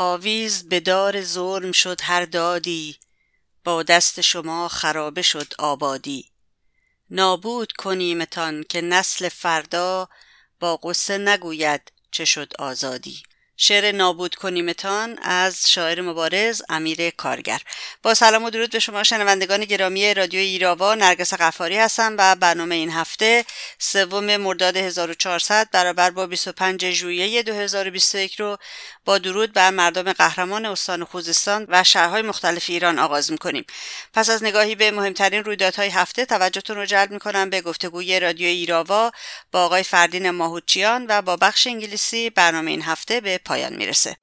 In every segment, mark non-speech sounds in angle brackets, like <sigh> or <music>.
آویز به دار ظلم شد هر دادی با دست شما خرابه شد آبادی. نابود کنیمتان که نسل فردا با قصه نگوید چه شد آزادی. شعر نابود کنیمتان از شاعر مبارز امیر کارگر. با سلام و درود به شما شنوندگان گرامی رادیو ایراوا نرگس قفاری هستم و برنامه این هفته سوم مرداد 1400 برابر با 25 ژوئیه 2021 رو با درود بر مردم قهرمان استان خوزستان و شهرهای مختلف ایران آغاز می‌کنیم. پس از نگاهی به مهمترین رویدادهای هفته توجهتون رو جلب می‌کنم به گفتگوی رادیو ایراوا با آقای فردین ماهوچیان و با بخش انگلیسی برنامه این هفته به پایان می‌رسه.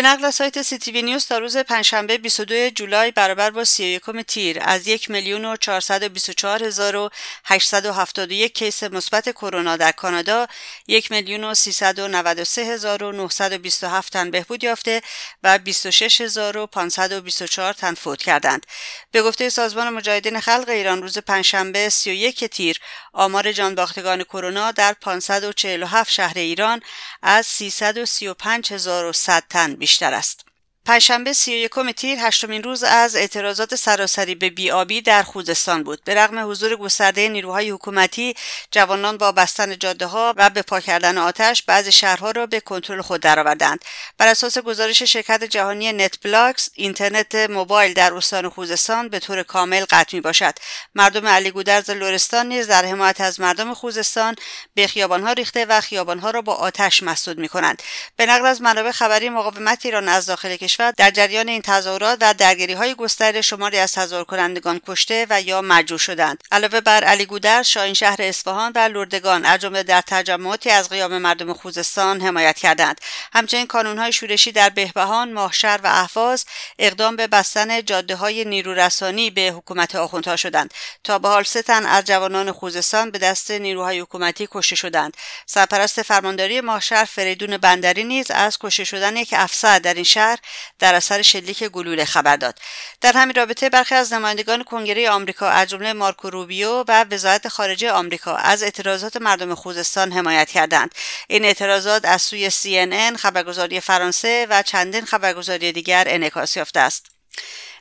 به نقل سایت سی تی وی نیوز تا روز پنجشنبه 22 جولای برابر با 31 تیر از یک میلیون و 424871 کیس مثبت کرونا در کانادا یک میلیون و 393927 تن بهبود یافته و 26524 تن فوت کردند. به گفته سازمان مجاهدین خلق ایران روز پنجشنبه 31 تیر آمار جانباختگان کرونا در 547 شهر ایران از 335100 تن بیشتر است. پنجشنبه سی یکم تیر هشتمین روز از اعتراضات سراسری به بی‌آبی در خوزستان بود. به رغم حضور گسترده نیروهای حکومتی جوانان با بستن جاده ها و به پا کردن آتش بعضی شهرها را به کنترل خود درآوردند. بر اساس گزارش شرکت جهانی NetBlocks اینترنت موبایل در استان خوزستان به طور کامل قطع می باشد مردم الیگودرز لرستان نیز در حمایت از مردم خوزستان به خیابانها ریخته و خیابانها را با آتش مسدود می کنند به نقل از منابع خبری مقاومت ایران از داخل کشور در جریان این تظاهرات و درگیری های گسترده شماری از تظاهر کنندگان کشته و یا مجروح شدند. علاوه بر علی گودر شاهین شهر اصفهان و لردگان از جمله در تجمعاتی از قیام مردم خوزستان حمایت کردند. همچنین های شورشی در بهبهان ماهشهر و اهواز اقدام به بستن جاده های نیرورسانی به حکومت آخوندها شدند تا به حال سه تن از جوانان خوزستان به دست نیروهای حکومتی کشته شدند. سرپرست فرمانداری ماهشهر فریدون بندری نیز از کشته شدن یک افسر در این شهر در اثر شلیک گلوله خبر داد. در همین رابطه برخی از نمایندگان کنگره آمریکا از جمله مارکو روبیو و وزارت خارجه آمریکا از اعتراضات مردم خوزستان حمایت کردند. این اعتراضات از سوی CNN خبرگزاری فرانسه و چندین خبرگزاری دیگر انعکاس یافته است.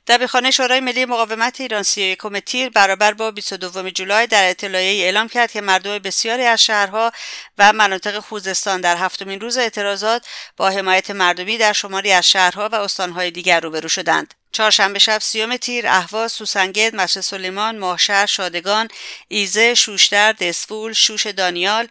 دبیرخانه شورای ملی مقاومت ایران 31 تیر برابر با 22 جولای در اطلاعیه اعلام کرد که مردم بسیاری از شهرها و مناطق خوزستان در هفتمین روز اعتراضات با حمایت مردمی در شماری از شهرها و استانهای دیگر روبرو شدند. چهارشنبه شب سیوم تیر اهواز سوسنگد مسجد سلیمان ماهشهر شادگان ایزه شوشتر دسفول شوش دانیال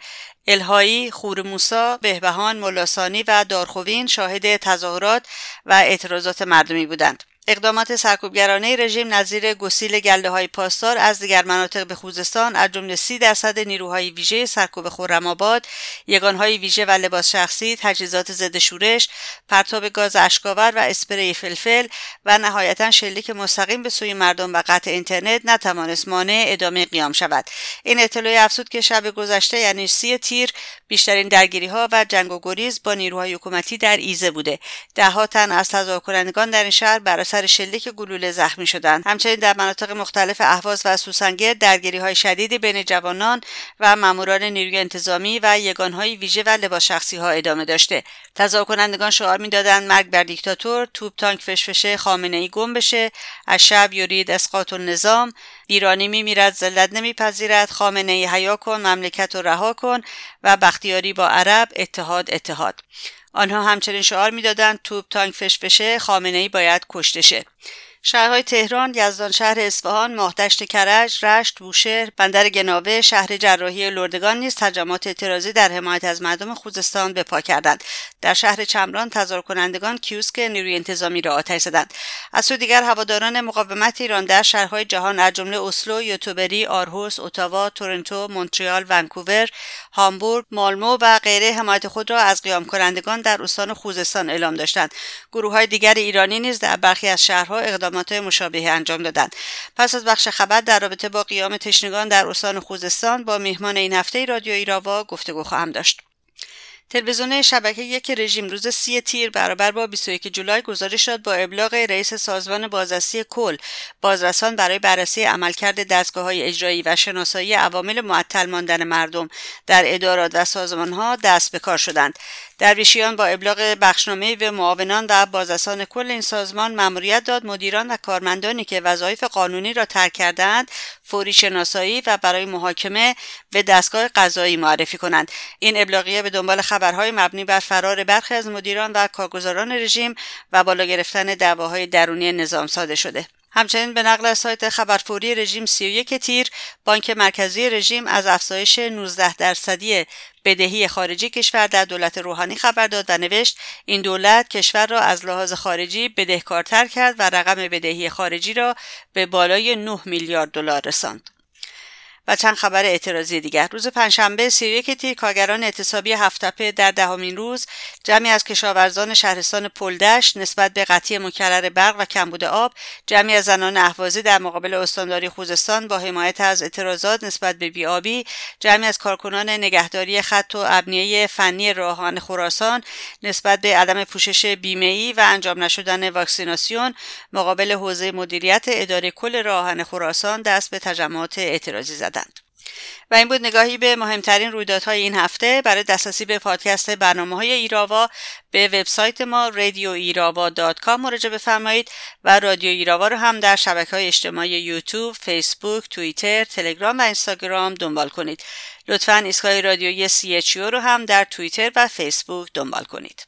الهایی، خورموسا، بهبهان، ملاسانی و دارخوین شاهد تظاهرات و اعتراضات مردمی بودند. اقدامات سرکوبگرانه رژیم نظیر گسیل گلده های پاسدار از دیگر مناطق به خوزستان از جمله سی درصد نیروهای ویژه سرکوب خرم‌آباد یگانهای ویژه و لباس شخصی تجهیزات ضد شورش پرتاب گاز اشکاور و اسپری فلفل و نهایتا شلیک مستقیم به سوی مردم و قطع اینترنت نتوانست مانع ادامه قیام شود. این اطلاعیه افزود که شب گذشته یعنی سی تیر بیشترین درگیری ها و جنگ و گریز با نیروهای حکومتی در ایزه بوده. دهها تن از تظاهرکنندگان در این شهر بر اثر شلیک گلوله زخمی شدند. همچنین در مناطق مختلف اهواز و سوسنگر درگیری های شدیدی بین جوانان و ماموران نیروی انتظامی و یگانهای ویژه و لباس شخصی ها ادامه داشته. تظاهر کنندگان شعار می‌دادند مرگ بر دیکتاتور توپ تانک فشفشه خامنه ای گم بشه از شب یورید اسقاط نظام ایرانی میمیرد ذلت نمیپذیرد خامنه ای حیا کن مملکت رو رها کن و بختیاری با عرب اتحاد اتحاد. آنها همچنین شعار می‌دادند توپ تانک فشفشه خامنه ای باید کشته شه. شهرهای تهران، یزدان شهر اصفهان، ماهدشت کرج، رشت، بوشهر، بندر گناوه، شهر جراحی لردگان نیز تجمعات اعتراضی در حمایت از مردم خوزستان به پا کردند. در شهر چمران تظاهر کنندگان کیوسک نیروی انتظامی را آتش زدند. از سوی دیگر هواداران مقاومت ایران در شهرهای جهان از جمله اسلو، یوتوبری، آرهوس، اتاوا، تورنتو، مونتریال، ونکوور، هامبورگ، مالمو و غیره حمایت خود را از قیام کنندگان در استان خوزستان اعلام داشتند. گروه های دیگر ایرانی نیز در برخی از شهرها اقدامات مشابه انجام دادند. پس از بخش خبر در رابطه با قیام تشنگان در استان خوزستان با میهمان این هفته رادیو ایراوا گفتگو خواهم داشت. تلویزیون شبکه یک رژیم روز سی تیر برابر با 21 جولای گزارش داد با ابلاغ رئیس سازمان بازرسی کل بازرسان برای بررسی عملکرد دستگاه های اجرایی و شناسایی عوامل معطل ماندن مردم در ادارات و سازمان ها دست به کار شدند درویشیان با ابلاغ بخشنامه و معاونان و بازرسان کل این سازمان مأموریت داد. مدیران و کارمندانی که وظایف قانونی را ترک کردند فوری شناسایی و برای محاکمه به دستگاه قضایی معرفی کنند. این ابلاغیه به دنبال خبرهای مبنی بر فرار برخی از مدیران و کارگزاران رژیم و بالا گرفتن دعواهای درونی نظام ساده شده. همچنین به نقل سایت خبرفوری رژیم 31 تیر بانک مرکزی رژیم از افزایش 19 درصدی بدهی خارجی کشور در دولت روحانی خبر داد و نوشت این دولت کشور را از لحاظ خارجی بدهکارتر کرد و رقم بدهی خارجی را به بالای 9 میلیارد دلار رساند. و چند خبر اعتراضی دیگر. روز پنجشنبه 31 تیر کارگران اعتصابی هفتپه در دهمین روز جمعی از کشاورزان شهرستان پلدشت نسبت به قطعی مکرر برق و کمبود آب جمعی از زنان اهوازی در مقابل استانداری خوزستان با حمایت از اعتراضات نسبت به بیابی جمعی از کارکنان نگهداری خط و ابنیه فنی راهان خراسان نسبت به عدم پوشش بیمهای و انجام نشدن واکسیناسیون مقابل حوزه مدیریت اداره کل راهن خراسان دست به تجمعات اعتراضی زدند. و این بود نگاهی به مهمترین رویدادهای این هفته برای دسترسی به پادکست برنامه های ایراوا به وبسایت ما کام مراجعه بفرمایید و رادیو ایراوا رو هم در شبکه های اجتماعی یوتیوب، فیسبوک، توییتر، تلگرام و اینستاگرام دنبال کنید. لطفا ایستگاه رادیویی سی رو هم در توییتر و فیسبوک دنبال کنید.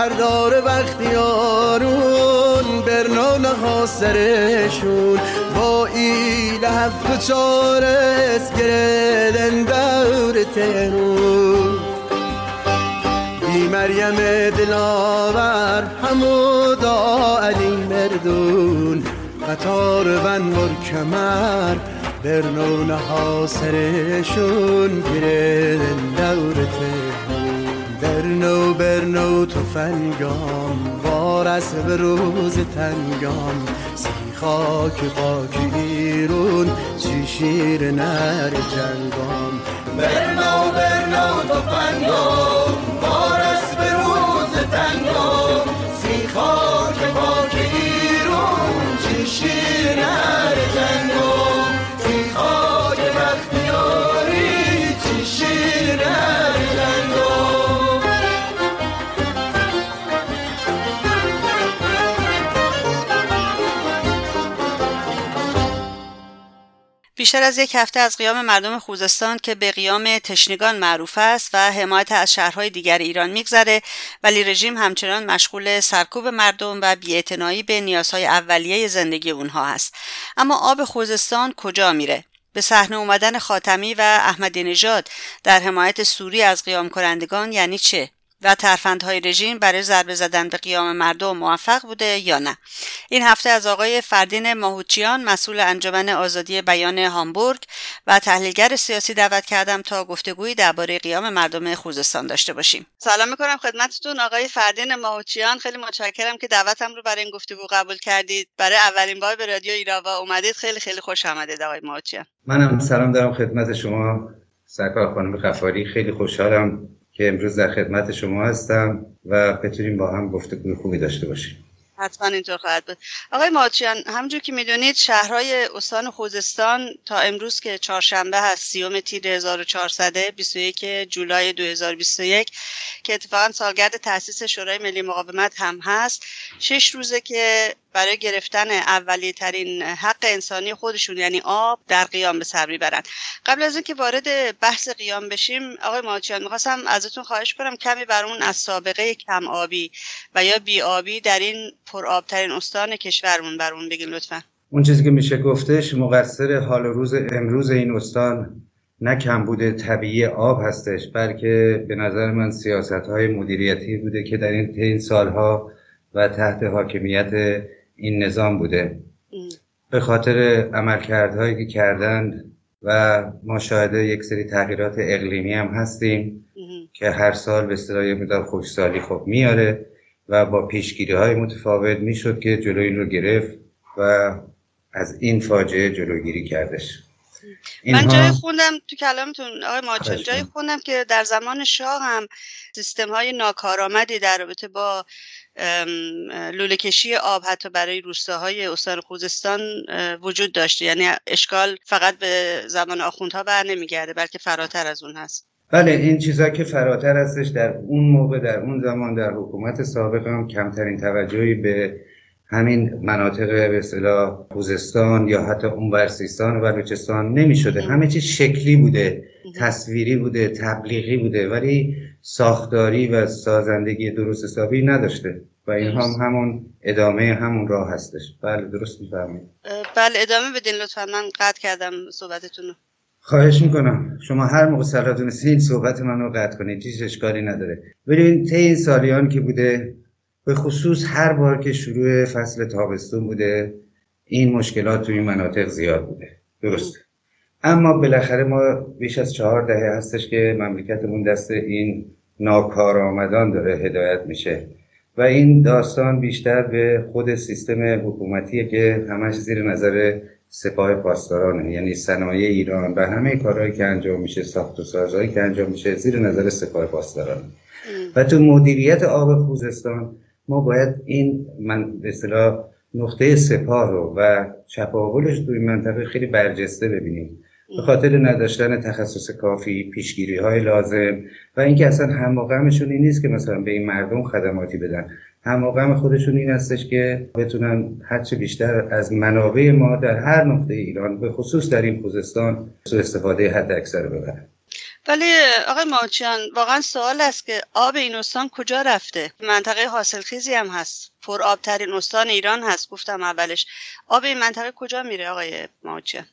سردار بختیارون برنانه ها سرشون. با ایل هفت و چارس گردن دور تهرون. بی مریم دلاور همودا علی مردون. قطار ون بر کمر برنونه ها سرشون گردن دور تهرون. در نو بر نو فنگام. وارس به روز تنگام. سی خاک خاک ایرون چی شیر نر جنگام. بر نو بر بیشتر از یک هفته از قیام مردم خوزستان که به قیام تشنگان معروف است و حمایت از شهرهای دیگر ایران میگذره. ولی رژیم همچنان مشغول سرکوب مردم و بیاعتنایی به نیازهای اولیه زندگی اونها است. اما آب خوزستان کجا میره؟ به صحنه اومدن خاتمی و احمدی نژاد در حمایت سوری از قیام کنندگان یعنی چه؟ و ترفندهای رژیم برای ضربه زدن به قیام مردم موفق بوده یا نه. این هفته از آقای فردین ماهوچیان مسئول انجمن آزادی بیان هامبورگ و تحلیلگر سیاسی دعوت کردم تا گفتگویی درباره قیام مردم خوزستان داشته باشیم. سلام می‌کنم خدمتتون آقای فردین ماهوچیان. خیلی متشکرم که دعوتم رو برای این گفتگو قبول کردید. برای اولین بار به رادیو ایراوا اومدید. خیلی خیلی خوش آمدید آقای ماهوچیان. منم سلام دارم خدمت شما. سرکار خانم غفاری خیلی خوشحالم که امروز در خدمت شما هستم و بتونیم با هم گفتگوی خوبی داشته باشیم. حتما اینطور خواهد بود. آقای ماچیان همونجور که می‌دونید شهرهای استان خوزستان تا امروز که چهارشنبه هست سیوم تیر 1400 21 جولای 2021 که اتفاقا سالگرد تاسیس شورای ملی مقاومت هم هست. شش روزه که برای گرفتن اولی ترین حق انسانی خودشون یعنی آب در قیام به سر می‌برن. قبل از اینکه وارد بحث قیام بشیم آقای ماچیان می‌خواستم ازتون خواهش کنم کمی برامون از سابقه کم آبی و یا بی آبی در این پرآبترین استان کشورمون برامون بگین لطفا. اون چیزی که میشه گفتش مقصر حال روز امروز این استان نه کم بوده طبیعی آب هستش بلکه به نظر من سیاست های مدیریتی بوده که در این سالها و تحت حاکمیت این نظام بوده. به خاطر عملکردهایی که کردند و ما شاهد یک سری تغییرات اقلیمی هم هستیم که هر سال به اصطلاح یه مقدار خوشسالی خب میاره و با پیشگیری های متفاوت می‌شد که جلوی این رو گرفت و از این فاجعه جلوگیری کردش. من جای خوندم تو کلامتون آقای ماچن جای خوندم که در زمان شاه هم سیستم های ناکارآمدی در رابطه با لوله کشی آب حتی برای روستاهای استان خوزستان وجود داشته. یعنی اشکال فقط به زمان آخوندها بر نمیگرده بلکه فراتر از اون هست. بله این چیزا که فراتر هستش در اون موقع در اون زمان در حکومت سابق هم کمترین توجهی به همین مناطق به اصطلاح خوزستان یا حتی اون ورسیستان و بلوچستان نمی شده همه چیز شکلی بوده تصویری بوده تبلیغی بوده ولی ساختاری و سازندگی درست حسابی نداشته. و این هم همون ادامه همون راه هستش. بله درست میفرمایید. بله ادامه بدین لطفا. من قطع کردم صحبتتون رو. خواهش می‌کنم. شما هر موقع صلاح این صحبت من رو قطع کنید هیچ اشکالی نداره. ببینید طی این سالیان که بوده به خصوص هر بار که شروع فصل تابستون بوده این مشکلات توی این مناطق زیاد بوده. درسته اما بالاخره ما بیش از چهار دهه هستش که مملکتمون دست این ناکارآمدان داره هدایت میشه. و این داستان بیشتر به خود سیستم حکومتیه که همش زیر نظر سپاه پاسدارانه یعنی صنایع ایران و همه کارهایی که انجام میشه ساخت و سازهایی که انجام میشه زیر نظر سپاه پاسدارانه. و تو مدیریت آب خوزستان ما باید این من به نقطه سپاه رو و چپاولش توی منطقه خیلی برجسته ببینیم. به خاطر نداشتن تخصص کافی پیشگیری های لازم و اینکه اصلا هماغمشون این نیست که مثلا به این مردم خدماتی بدن. هماغم خودشون این هستش که بتونن هرچه بیشتر از منابع ما در هر نقطه ایران به خصوص در این خوزستان سو استفاده حد اکثر ببرن. ولی آقای ماچیان واقعا سوال است که آب این استان کجا رفته؟ منطقه حاصلخیزی هم هست. پر آبترین استان ایران هست. گفتم اولش. آب این منطقه کجا میره آقای ماچیان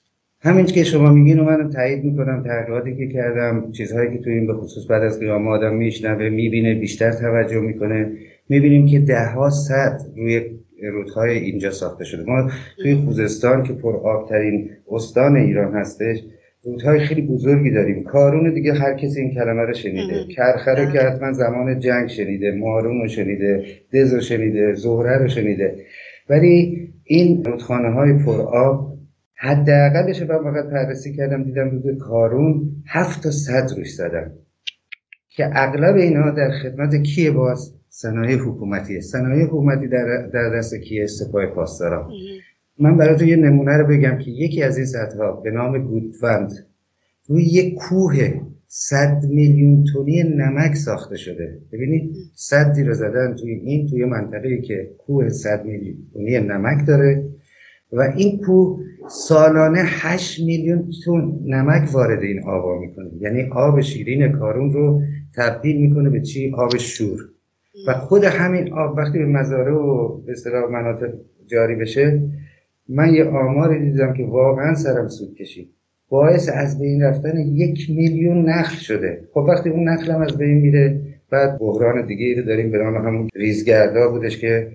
همین که شما میگین و من تایید می‌کنم تحقیقاتی که کردم چیزهایی که تو این به خصوص بعد از قیام آدم میشنوه می‌بینه بیشتر توجه می‌کنه. می‌بینیم که ده ها صد روی رودهای اینجا ساخته شده. ما توی خوزستان که پر آبترین استان ایران هستش رودهای خیلی بزرگی داریم. کارون دیگه هر کسی این کلمه رو شنیده. کرخه رو که حتما زمان جنگ شنیده مارون رو شنیده دز رو شنیده زهره رو شنیده. ولی این رودخانه های پر آب حداقلش من فقط بررسی کردم دیدم رود کارون هفت تا صد روش زدم. که اغلب اینها در خدمت کیه باز؟ صنایع حکومتیه صنایع حکومتی در, در دست کیه؟ سپاه پاسداران. من براتون یه نمونه رو بگم که یکی از این سدها به نام گودوند روی یک کوه صد میلیون تونی نمک ساخته شده. ببینید صدی رو زدن توی این توی منطقه که کوه صد میلیون تونی نمک داره. و این کوه سالانه 8 میلیون تون نمک وارد این آبا می‌کنه. یعنی آب شیرین کارون رو تبدیل می‌کنه به چی؟ آب شور. و خود همین آب وقتی به مزاره و به اصطلاح مناطق جاری بشه من یه آماری دیدم که واقعا سرم سود کشید. باعث از بین رفتن یک میلیون نخل شده. خب وقتی اون نخل از بین میره بعد بحران دیگه رو داریم به نام همون ریزگردا بودش که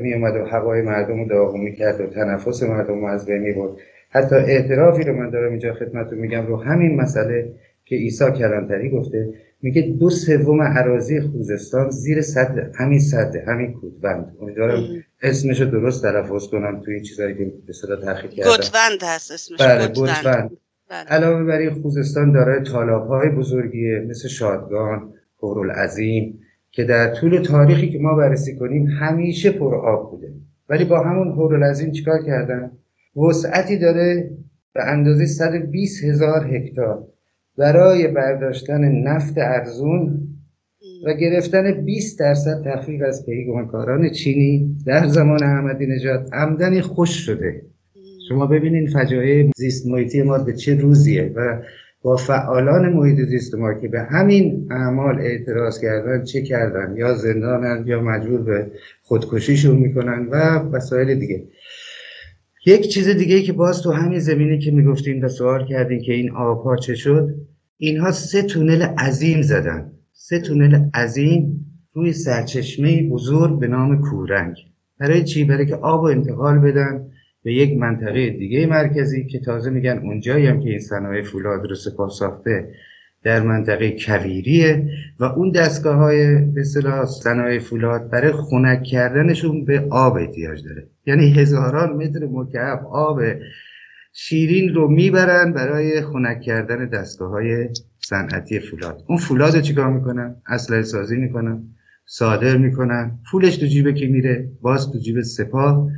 می اومد و هوای مردم رو داغون می‌کرد و تنفس مردم رو از بین می‌برد. حتی اعترافی رو من دارم اینجا خدمتتون میگم رو همین مسئله که عیسی کلانتری گفته میگه دو سوم عراضی خوزستان زیر صد همین صد همین کودبند. امیدوارم اسمش رو درست تلفظ کنم توی این چیزایی که به صدا تحقیق کردم. گتوند هست اسمش بله گتوند بله. علاوه بر این خوزستان داره تالاب های بزرگیه مثل شادگان عظیم که در طول تاریخی که ما بررسی کنیم همیشه پر آب بوده. ولی با همون عظیم چیکار کردن؟ وسعتی داره به اندازه 120 هزار هکتار برای برداشتن نفت ارزون و گرفتن 20 درصد تخفیف از پیگانکاران چینی در زمان احمدی نژاد عمدنی خوش شده. شما ببینید فجایع زیست محیطی ما به چه روزیه و با فعالان محیط زیست ما که به همین اعمال اعتراض کردن چه کردن؟ یا زندانن یا مجبور به خودکشیشون می‌کنن و وسایل دیگه. یک چیز دیگه که باز تو همین زمینه که می‌گفتیم و سوال کردیم که این آبها چه شد؟ اینها سه تونل عظیم زدن. سه تونل عظیم روی سرچشمه بزرگ به نام کورنگ. برای چی؟ برای که آب و انتقال بدن به یک منطقه دیگه مرکزی که تازه میگن اونجایی هم که این صنایع فولاد رو سپاه ساخته در منطقه کویریه و اون دستگاه های به صنایع فولاد برای خنک کردنشون به آب احتیاج داره. یعنی هزاران متر مکعب آب شیرین رو می‌برن برای خنک کردن دستگاه های صنعتی فولاد. اون فولاد رو چیکار می‌کنن؟ اسلحه سازی می‌کنن صادر می‌کنن پولش تو جیب کی میره باز تو جیب سپاه.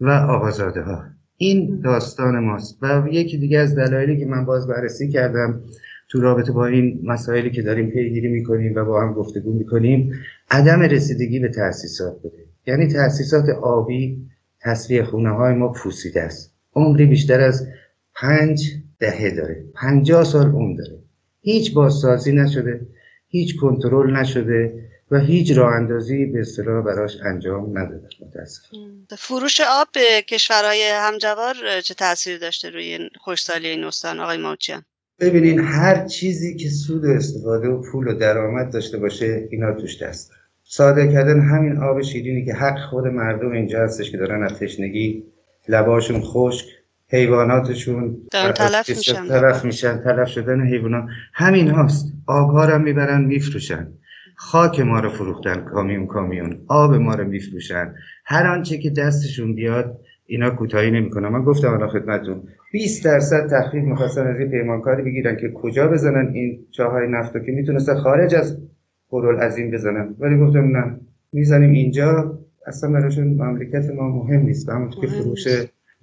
و آقازاده ها این داستان ماست و یکی دیگه از دلایلی که من باز بررسی کردم تو رابطه با این مسائلی که داریم پیگیری می‌کنیم و با هم گفتگو می‌کنیم عدم رسیدگی به تاسیسات بوده. یعنی تاسیسات آبی تصویه خونه های ما پوسیده است. عمری بیشتر از پنج دهه داره. پنجاه سال عمر داره. هیچ بازسازی نشده هیچ کنترل نشده. و هیچ راه اندازی به اصطلاح براش انجام نداده. متاسفانه. فروش آب به کشورهای همجوار چه تاثیر داشته روی خوشسالی این استان آقای ماوچیان؟ ببینین هر چیزی که سود و استفاده و پول و درآمد داشته باشه اینا توش دست ساده کردن همین آب شیرینی که حق خود مردم اینجا هستش که دارن از تشنگی لباشون خشک حیواناتشون تلف میشن. تلف میشن تلف شدن حیوانات. همین هاست. آبها رو می‌برن میفروشن. خاک ما رو فروختن کامیون کامیون. آب ما رو میفروشن. هر آنچه که دستشون بیاد اینا کوتاهی نمی‌کنن. من گفتم الان خدمتتون 20 درصد تخفیف می‌خواستن از پیمانکاری بگیرن که کجا بزنن این چاهای نفتو که می‌تونستن خارج از این بزنن. ولی گفتم نه می‌زنیم اینجا. اصلا براشون مملکت ما مهم نیست. همونطور که فروش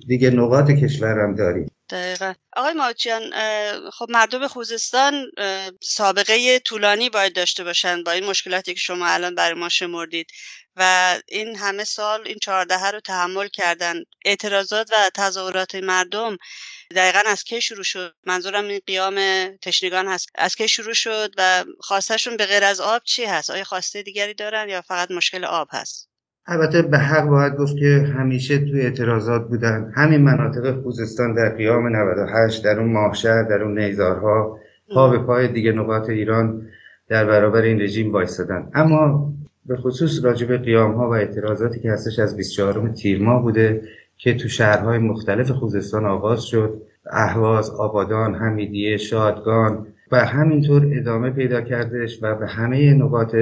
دیگه نقاط کشورم داریم. دقیقا. آقای ماچیان خب مردم خوزستان سابقه طولانی باید داشته باشن با این مشکلاتی که شما الان برای ما شمردید و این همه سال این چهارده رو تحمل کردن اعتراضات و تظاهرات مردم دقیقا از کی شروع شد؟ منظورم این قیام تشنگان هست. از کی شروع شد و خواستشون به غیر از آب چی هست؟ آیا خواسته دیگری دارن یا فقط مشکل آب هست؟ البته به حق باید گفت که همیشه توی اعتراضات بودن. همین مناطق خوزستان در قیام 98 در اون ماهشهر در اون نیزارها پا به پای دیگه نقاط ایران در برابر این رژیم وایستادن. اما به خصوص راجب قیام ها و اعتراضاتی که هستش از 24 تیر ماه بوده که تو شهرهای مختلف خوزستان آغاز شد. اهواز، آبادان، حمیدیه، شادگان و همینطور ادامه پیدا کردش و به همه نقاط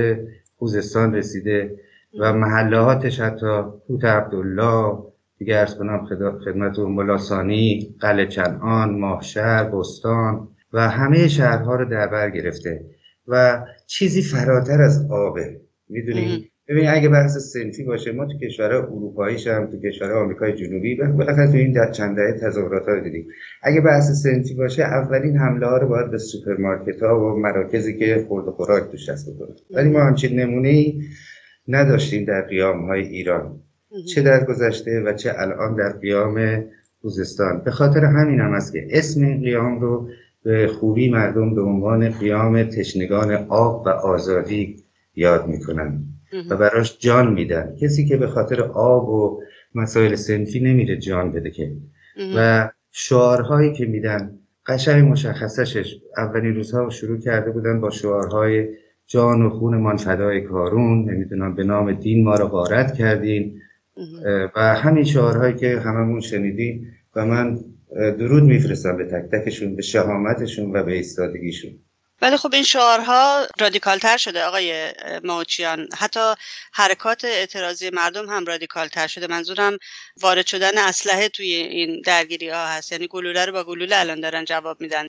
خوزستان رسیده. و محلهاتش حتی کوت عبدالله دیگه ارز کنم خدمت ملاسانی قلعه چنان ماهشهر بستان و همه شهرها رو در بر گرفته و چیزی فراتر از آبه. می‌دونی؟ ببین اگه بحث صنفی باشه ما تو کشورهای اروپایی هم تو کشورهای آمریکای جنوبی بالاخره تو این در چند دهه تظاهرات رو دیدیم اگه بحث صنفی باشه اولین حمله ها رو باید به سوپرمارکت ها و مراکزی که خورد و خوراک توش دست بکنن. ولی ما همچین نمونه ای نداشتیم در قیام های ایران چه در گذشته و چه الان در قیام خوزستان. به خاطر همین هم است که اسم این قیام رو به خوبی مردم به عنوان قیام تشنگان آب و آزادی یاد می‌کنن و براش جان میدن. کسی که به خاطر آب و مسائل سنفی نمیره جان بده که. و شعارهایی که میدن قشنگ مشخصشش اولین روزها شروع کرده بودن با شعارهای جان و خونمان فدای کارون. نمی‌دونم به نام دین ما رو غارت کردین. و همین شعارهایی که هممون شنیدیم و من درود میفرستم به تک تکشون به شهامتشون و به ایستادگیشون. ولی خب این شعارها رادیکالتر شده آقای ماوچیان. حتی حرکات اعتراضی مردم هم رادیکالتر شده. منظورم وارد شدن اسلحه توی این درگیری ها هست. یعنی گلوله رو با گلوله الان دارن جواب میدن.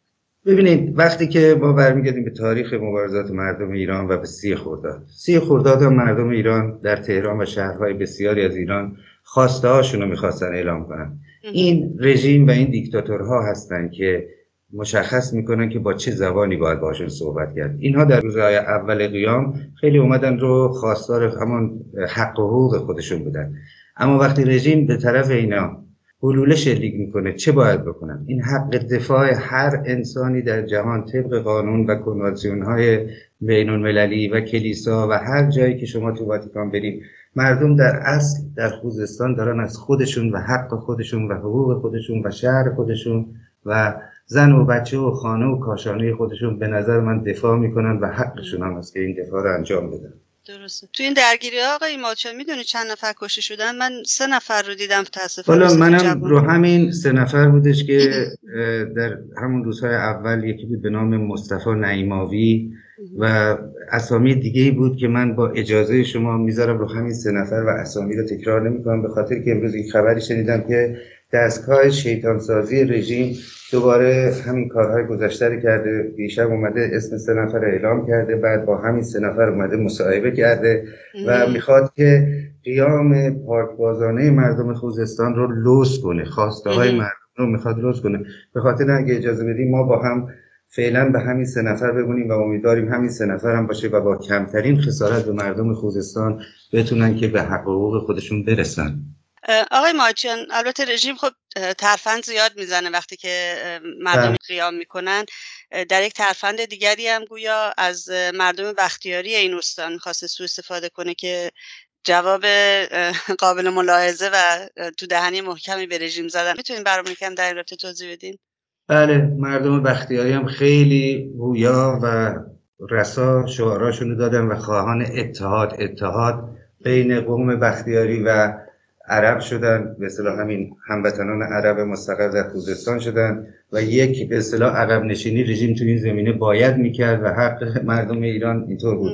ببینید وقتی که ما برمیگردیم به تاریخ مبارزات مردم ایران و به سی خرداد سی خرداد مردم ایران در تهران و شهرهای بسیاری از ایران خواسته هاشون رو می‌خواستن اعلام کنن. این رژیم و این دیکتاتورها هستند که مشخص می‌کنن که با چه زبانی باید باشون صحبت کرد. اینها در روزهای اول قیام خیلی اومدن رو خواستار همان حق و حقوق خودشون بودن. اما وقتی رژیم به طرف اینا حلوله شلیک می‌کنه. چه باید بکنن این حق دفاع هر انسانی در جهان طبق قانون و کنوانسیون های بین المللی و کلیسا و هر جایی که شما تو واتیکان برید مردم در اصل در خوزستان دارن از خودشون و حق خودشون و حقوق خودشون و شهر خودشون و زن و بچه و خانه و کاشانه خودشون به نظر من دفاع می‌کنن و حقشون هم است که این دفاع رو انجام بدن. درسته. تو این درگیری آقای مادشاه می‌دونی چند نفر کشته شدن؟ من سه نفر رو دیدم تاسف حالا منم رو همین سه نفر بودش که در همون روزهای اول یکی بود به نام مصطفی نعیماوی و اسامی دیگه بود که من با اجازه شما می‌ذارم رو همین سه نفر و اسامی رو تکرار نمی‌کنم به خاطر که امروز این خبری شنیدم که دستگاه شیطانسازی رژیم دوباره همین کارهای گذشته رو کرده. دیشب اومده اسم سه نفر اعلام کرده. بعد با همین سه نفر اومده مصاحبه کرده و می‌خواد که قیام پاکبازانه مردم خوزستان رو لوس کنه. خواسته های مردم رو می‌خواد لوس کنه. به خاطر اگه اجازه بدیم ما با هم فعلا به همین سه نفر بمونیم و امیدواریم همین سه نفر هم باشه و با کمترین خسارت به مردم خوزستان بتونن که به حقوق خودشون برسن. آقای ماچیان البته رژیم خب ترفند زیاد می‌زنه وقتی که مردم بله. قیام می‌کنن. در یک ترفند دیگری هم گویا از مردم بختیاری این استان خواسته سو استفاده کنه که جواب قابل ملاحظه و تو دهنی محکمی به رژیم زدن. می‌تونین برامون کم در رابطه توضیح بدین؟ بله مردم بختیاری هم خیلی گویا و رسا شعاراشونو دادن و خواهان اتحاد اتحاد بین قوم بختیاری و عرب شدن به اصطلاح همین هموطنان عرب مستقر در خوزستان شدن و یک به اصطلاح عقب نشینی رژیم تو این زمینه باید می‌کرد و حق مردم ایران اینطور بود.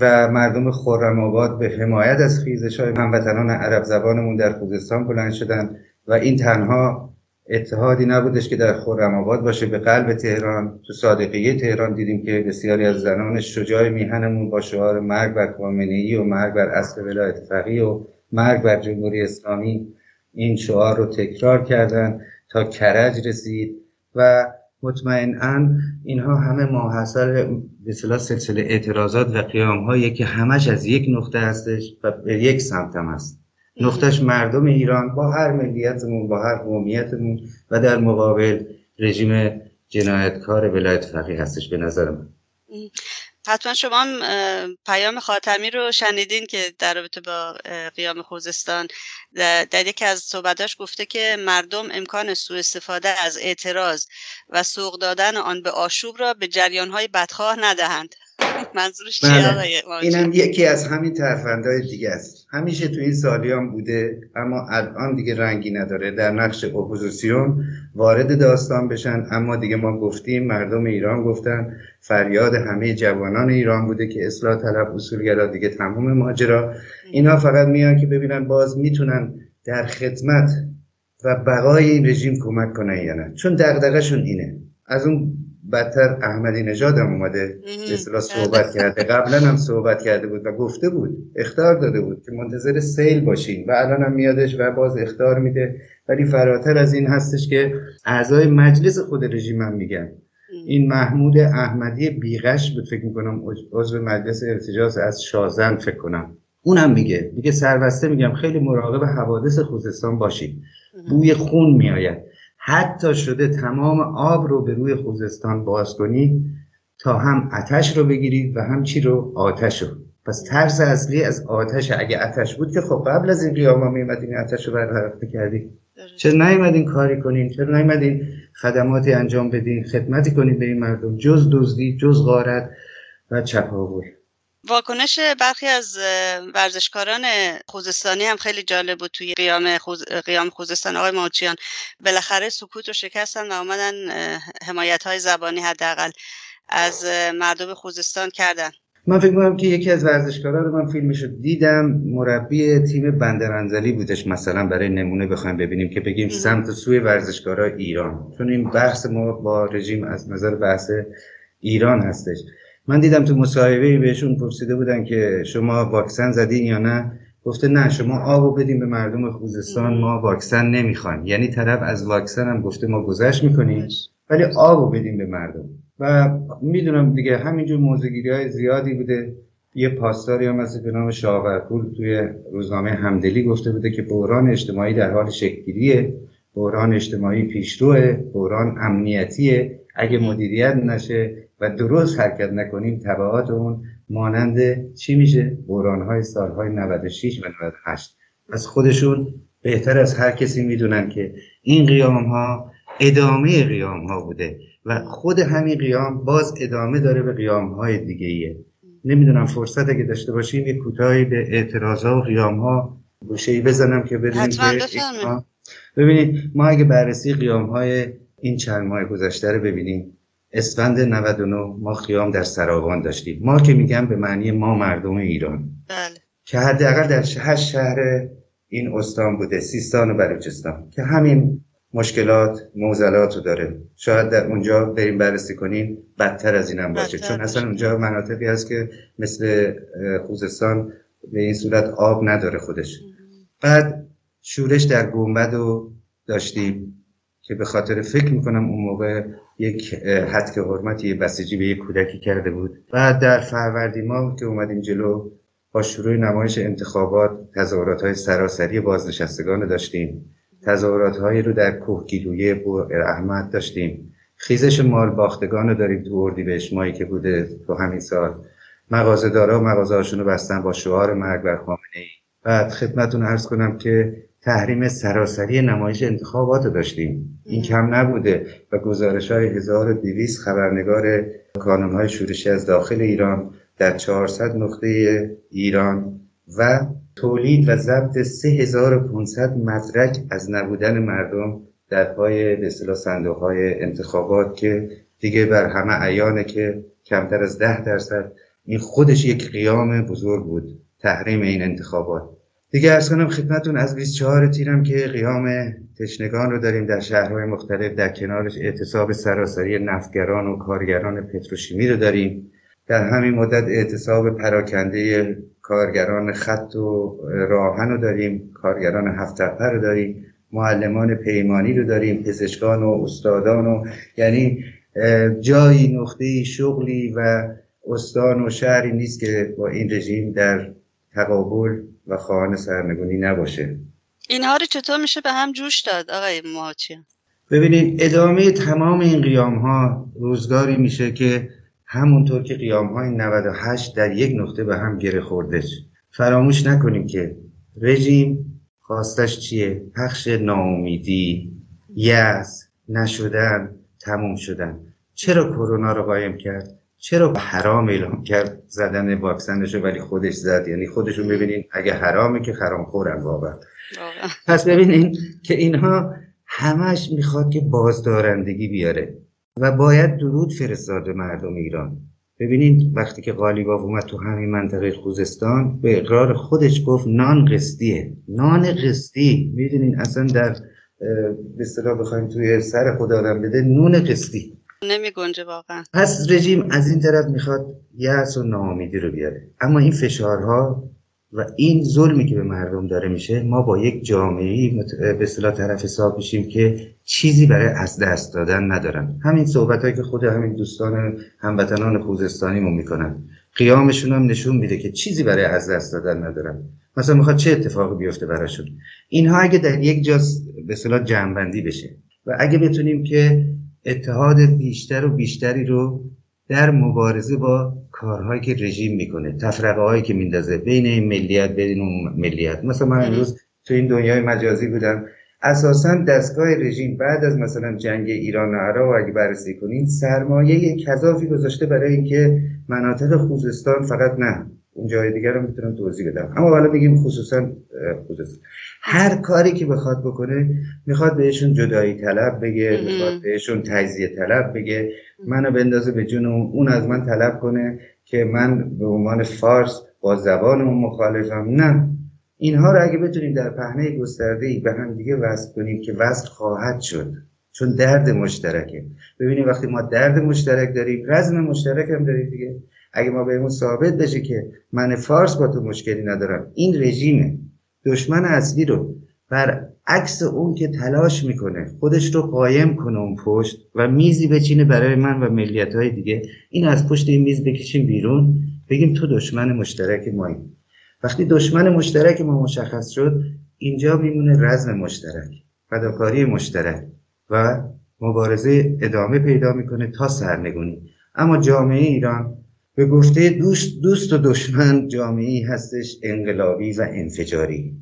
و مردم خرم آباد به حمایت از خیزش های هموطنان عرب زبانمون در خوزستان بلند شدن و این تنها اتحادی نبودش که در خرم آباد باشه. به قلب تهران تو صادقیه تهران دیدیم که بسیاری از زنان شجاع میهنمون با شعار مرگ بر خامنه و مرگ بر اصل ولایت فقیه و مرگ بر جمهوری اسلامی این شعار رو تکرار کردن تا کرج رسید و مطمئنا اینها همه ماحصل به سلسله اعتراضات و قیام هایی که همش از یک نقطه هستش و به یک سمت هم هست. نقطهش مردم ایران با هر ملیتمون با هر قومیتمون و در مقابل رژیم جنایتکار ولایت فقیه هستش به نظر من. حتما شما هم پیام خاتمی رو شنیدین که در رابطه با قیام خوزستان. در یکی از صحبتاش گفته که مردم امکان سوء استفاده از اعتراض و سوق دادن آن به آشوب را به جریانهای بدخواه ندهند. منظورش چیه بله. اینم یکی از همین ترفندهای دیگه است. همیشه تو این سالیان بوده اما الان دیگه رنگی نداره. در نقش اپوزیسیون وارد داستان بشن اما دیگه ما گفتیم مردم ایران گفتن فریاد همه جوانان ایران بوده که اصلاح طلب اصولگرا دیگه تمام ماجرا. اینا فقط میان که ببینن باز می‌تونن در خدمت و بقای این رژیم کمک کنن یا نه. چون دغدغه‌شون اینه. از اون بدتر احمدی نژاد هم اومده به صحبت کرده. قبلا هم صحبت کرده بود و گفته بود اختار داده بود که منتظر سیل باشین و الان هم میادش و باز اختار میده. ولی فراتر از این هستش که اعضای مجلس خود رژیم هم میگن. این محمود احمدی بیغش بود فکر می‌کنم عضو مجلس ارتجاز از شازن فکر کنم. اونم میگه. میگه سربسته میگم خیلی مراقب حوادث خوزستان باشید بوی خون میآید. حتی شده تمام آب رو به روی خوزستان باز کنید تا هم آتش رو بگیرید و هم چی رو؟ آتش رو. پس ترس اصلی از آتش اگه آتش بود که خب قبل از این قیام ها میمدین آتش رو برقرار کردید چرا نیومدین کاری کنین؟ چرا نیومدین خدماتی انجام بدین؟ خدمتی کنید به این مردم. جز دزدی جز غارت و چپاول. واکنش برخی از ورزشکاران خوزستانی هم خیلی جالب بود توی قیام, خوز... قیام خوزستان آقای ماچیان بالاخره سکوت رو شکستن و آمدن حمایت های زبانی حداقل از مردم خوزستان کردن. من فکر می‌کنم که یکی از ورزشکارا رو من فیلمش رو دیدم مربی تیم بندرانزلی بودش مثلا برای نمونه بخوایم ببینیم که بگیم سمت سوی ورزشکارا ایران. چون این بحث ما با رژیم از نظر بحث ایران هستش. من دیدم تو مصاحبه بهشون پرسیده بودن که شما واکسن زدین یا نه. گفته نه شما آبو بدیم به مردم خوزستان ما واکسن نمی‌خوایم یعنی طرف از واکسن هم گفته ما گذشت می‌کنیم ولی آبو بدیم به مردم. و می‌دونم دیگه همینجور موزگیری های زیادی بوده. یه پاسداری هم از به نام شاورپور توی روزنامه همدلی گفته بوده که بحران اجتماعی در حال شکلگیریه. بحران اجتماعی پیشروه بحران امنیتیه. اگه مدیریت نشه و درست حرکت نکنیم تبعات اون مانند چی میشه؟ بحران های سالهای 96 و 98 از خودشون بهتر از هر کسی می‌دونن که این قیام ها ادامه قیام ها بوده و خود همین قیام باز ادامه داره به قیام های دیگه ایه نمی‌دونم فرصت اگه داشته باشیم یه کوتاهی به اعتراض ها و قیام ها گوشه بزنم که بدونیم که ببینید ما اگه بررسی قیام های این چند ماه گذشته رو ببینیم اسفند 99 ما قیام در سراوان داشتیم. ما که میگم به معنی ما مردم ایران. بله. که حداقل در هشت شهر این استان بوده سیستان و بلوچستان که همین مشکلات موزلات رو داره. شاید در اونجا بریم بررسی کنیم بدتر از اینم باشه. چون اصلا اونجا مناطقی هست که مثل خوزستان به این صورت آب نداره خودش. بعد شورش در گنبد رو داشتیم که به خاطر فکر می‌کنم اون موقع یک حد حرمتی بسیجی به یک کودکی کرده بود. بعد در فروردی ما که اومدیم جلو با شروع نمایش انتخابات تظاهرات های سراسری بازنشستگان داشتیم. تظاهرات هایی رو در کوهگیلویه احمد داشتیم. خیزش مال باختگان رو داریم تو اردیبهشت مایی که بوده تو همین سال. مغازه دارا و مغازه رو بستن با شعار مرگ بر خامنه ای بعد خدمتون عرض کنم که تحریم سراسری نمایش انتخابات رو داشتیم. این کم نبوده و گزارش های 1200 خبرنگار کانون های شورشی از داخل ایران در 400 نقطه ایران و تولید و ضبط 3500 مدرک از نبودن مردم در پای به صندوق های انتخابات که دیگه بر همه عیانه که کمتر از ده درصد این خودش یک قیام بزرگ بود تحریم این انتخابات. دیگه ارز کنم خدمتون از 24 تیرم که قیام تشنگان رو داریم در شهرهای مختلف در کنارش اعتصاب سراسری نفتگران و کارگران پتروشیمی رو داریم. در همین مدت اعتصاب پراکنده کارگران خط و راهن رو داریم کارگران هفتپه رو داریم معلمان پیمانی رو داریم پزشکان و استادان و یعنی جایی نقطه شغلی و استان و شهری نیست که با این رژیم در تقابل و خواهان سرنگونی نباشه. اینها رو چطور میشه به هم جوش داد آقای مهاچیان ببینید ادامه تمام این قیام ها روزگاری میشه که همونطور که قیام های 98 در یک نقطه به هم گره خوردش فراموش نکنیم که رژیم خواستش چیه؟ پخش ناامیدی یس نشدن تموم شدن. چرا کرونا رو قایم کرد؟ چرا حرام اعلام کرد زدن واکسنش ولی خودش زد؟ یعنی خودشون ببینین اگه حرامه که حرام خورن واقعا. پس ببینین که اینها همش می‌خواد که بازدارندگی بیاره و باید درود فرستاد به مردم ایران. ببینید وقتی که قالیباف اومد تو همین منطقه خوزستان به اقرار خودش گفت نان قسطیه. نان قسطی. می‌دونین اصلا در به اصطلاح بخوایم توی سر خدا آدم بده نون قسطی. نمی گنجه واقعا. پس رژیم از این طرف می‌خواد یأس و ناامیدی رو بیاره. اما این فشارها و این ظلمی که به مردم داره میشه ما با یک جامعه به اصطلاح طرف حساب میشیم که چیزی برای از دست دادن ندارن. همین صحبت که خود همین دوستان هموطنان خوزستانی مون می‌کنن. قیامشون هم نشون میده که چیزی برای از دست دادن ندارن. مثلا می‌خواد چه اتفاقی بیفته براشون؟ اینها اگه در یک جا به اصطلاح جمعبندی بشه و اگه بتونیم که اتحاد بیشتر و بیشتری رو در مبارزه با کارهایی که رژیم می‌کنه تفرقه هایی که میندازه بین این ملیت بین اون ملیت. مثلا من امروز تو این دنیای مجازی بودم. اساسا دستگاه رژیم بعد از مثلا جنگ ایران و عراق اگه بررسی کنین سرمایه کذافی گذاشته برای اینکه مناطق خوزستان فقط نه اون جای دیگر رو می‌تونم توضیح بدم. اما حالا بگیم خصوصا خوزستان. هر کاری که بخواد بکنه می‌خواد بهشون جدایی طلب بگه می‌خواد بهشون تجزیه طلب بگه. منو بندازه به جون اون از من طلب کنه که من به عنوان فارس با زبان اون مخالفم. نه. اینها رو اگه بتونیم در پهنه گسترده ای به هم دیگه وصل کنیم که وصل خواهد شد. چون درد مشترکه. ببینیم وقتی ما درد مشترک داریم رزم مشترک هم داریم دیگه. اگه ما بهمون ثابت بشه که من فارس با تو مشکلی ندارم این رژیم دشمن اصلی رو بر عکس اون که تلاش می‌کنه خودش رو قایم کنه اون پشت و میزی بچینه برای من و ملیت های دیگه. این از پشت این میز بکشیم بیرون. بگیم تو دشمن مشترک مایی. وقتی دشمن مشترک ما مشخص شد اینجا میمونه رزم مشترک فداکاری مشترک و مبارزه ادامه پیدا می‌کنه تا سرنگونی. اما جامعه ایران به گفته دوست, دوست و دشمن جامعه هستش انقلابی و انفجاری.